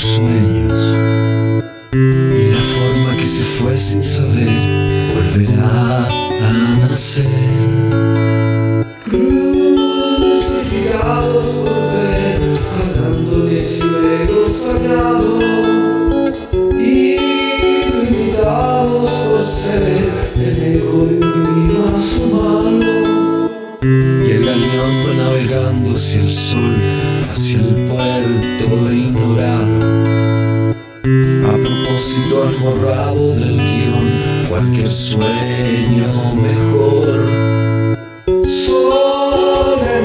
sueños. Y la forma que se fue sin saber volverá a nacer. Crucificados por ver, adándoles luego sagrado. Y limitados por ser el eco de un más humano y el galeón navegando hacia el sol han borrado del guion cualquier sueño mejor. Solemnidad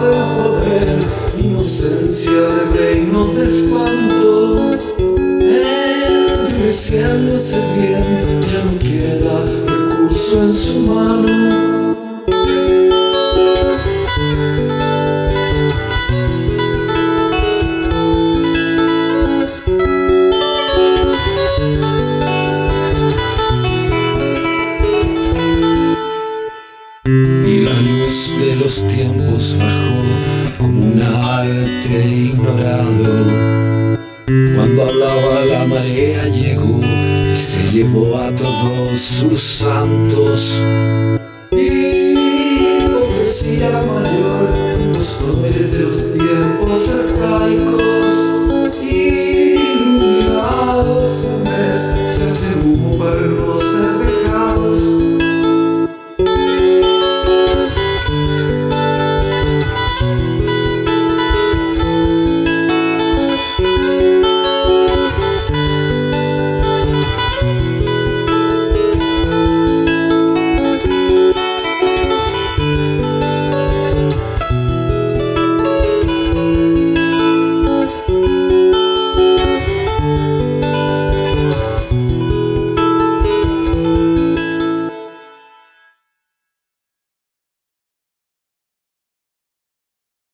del poder, inocencia de reinos de espanto. Endureciéndose bien, ya no queda recurso en su mano. La luz de los tiempos bajó como un arte ignorado. Cuando hablaba la marea llegó y se llevó a todos sus santos.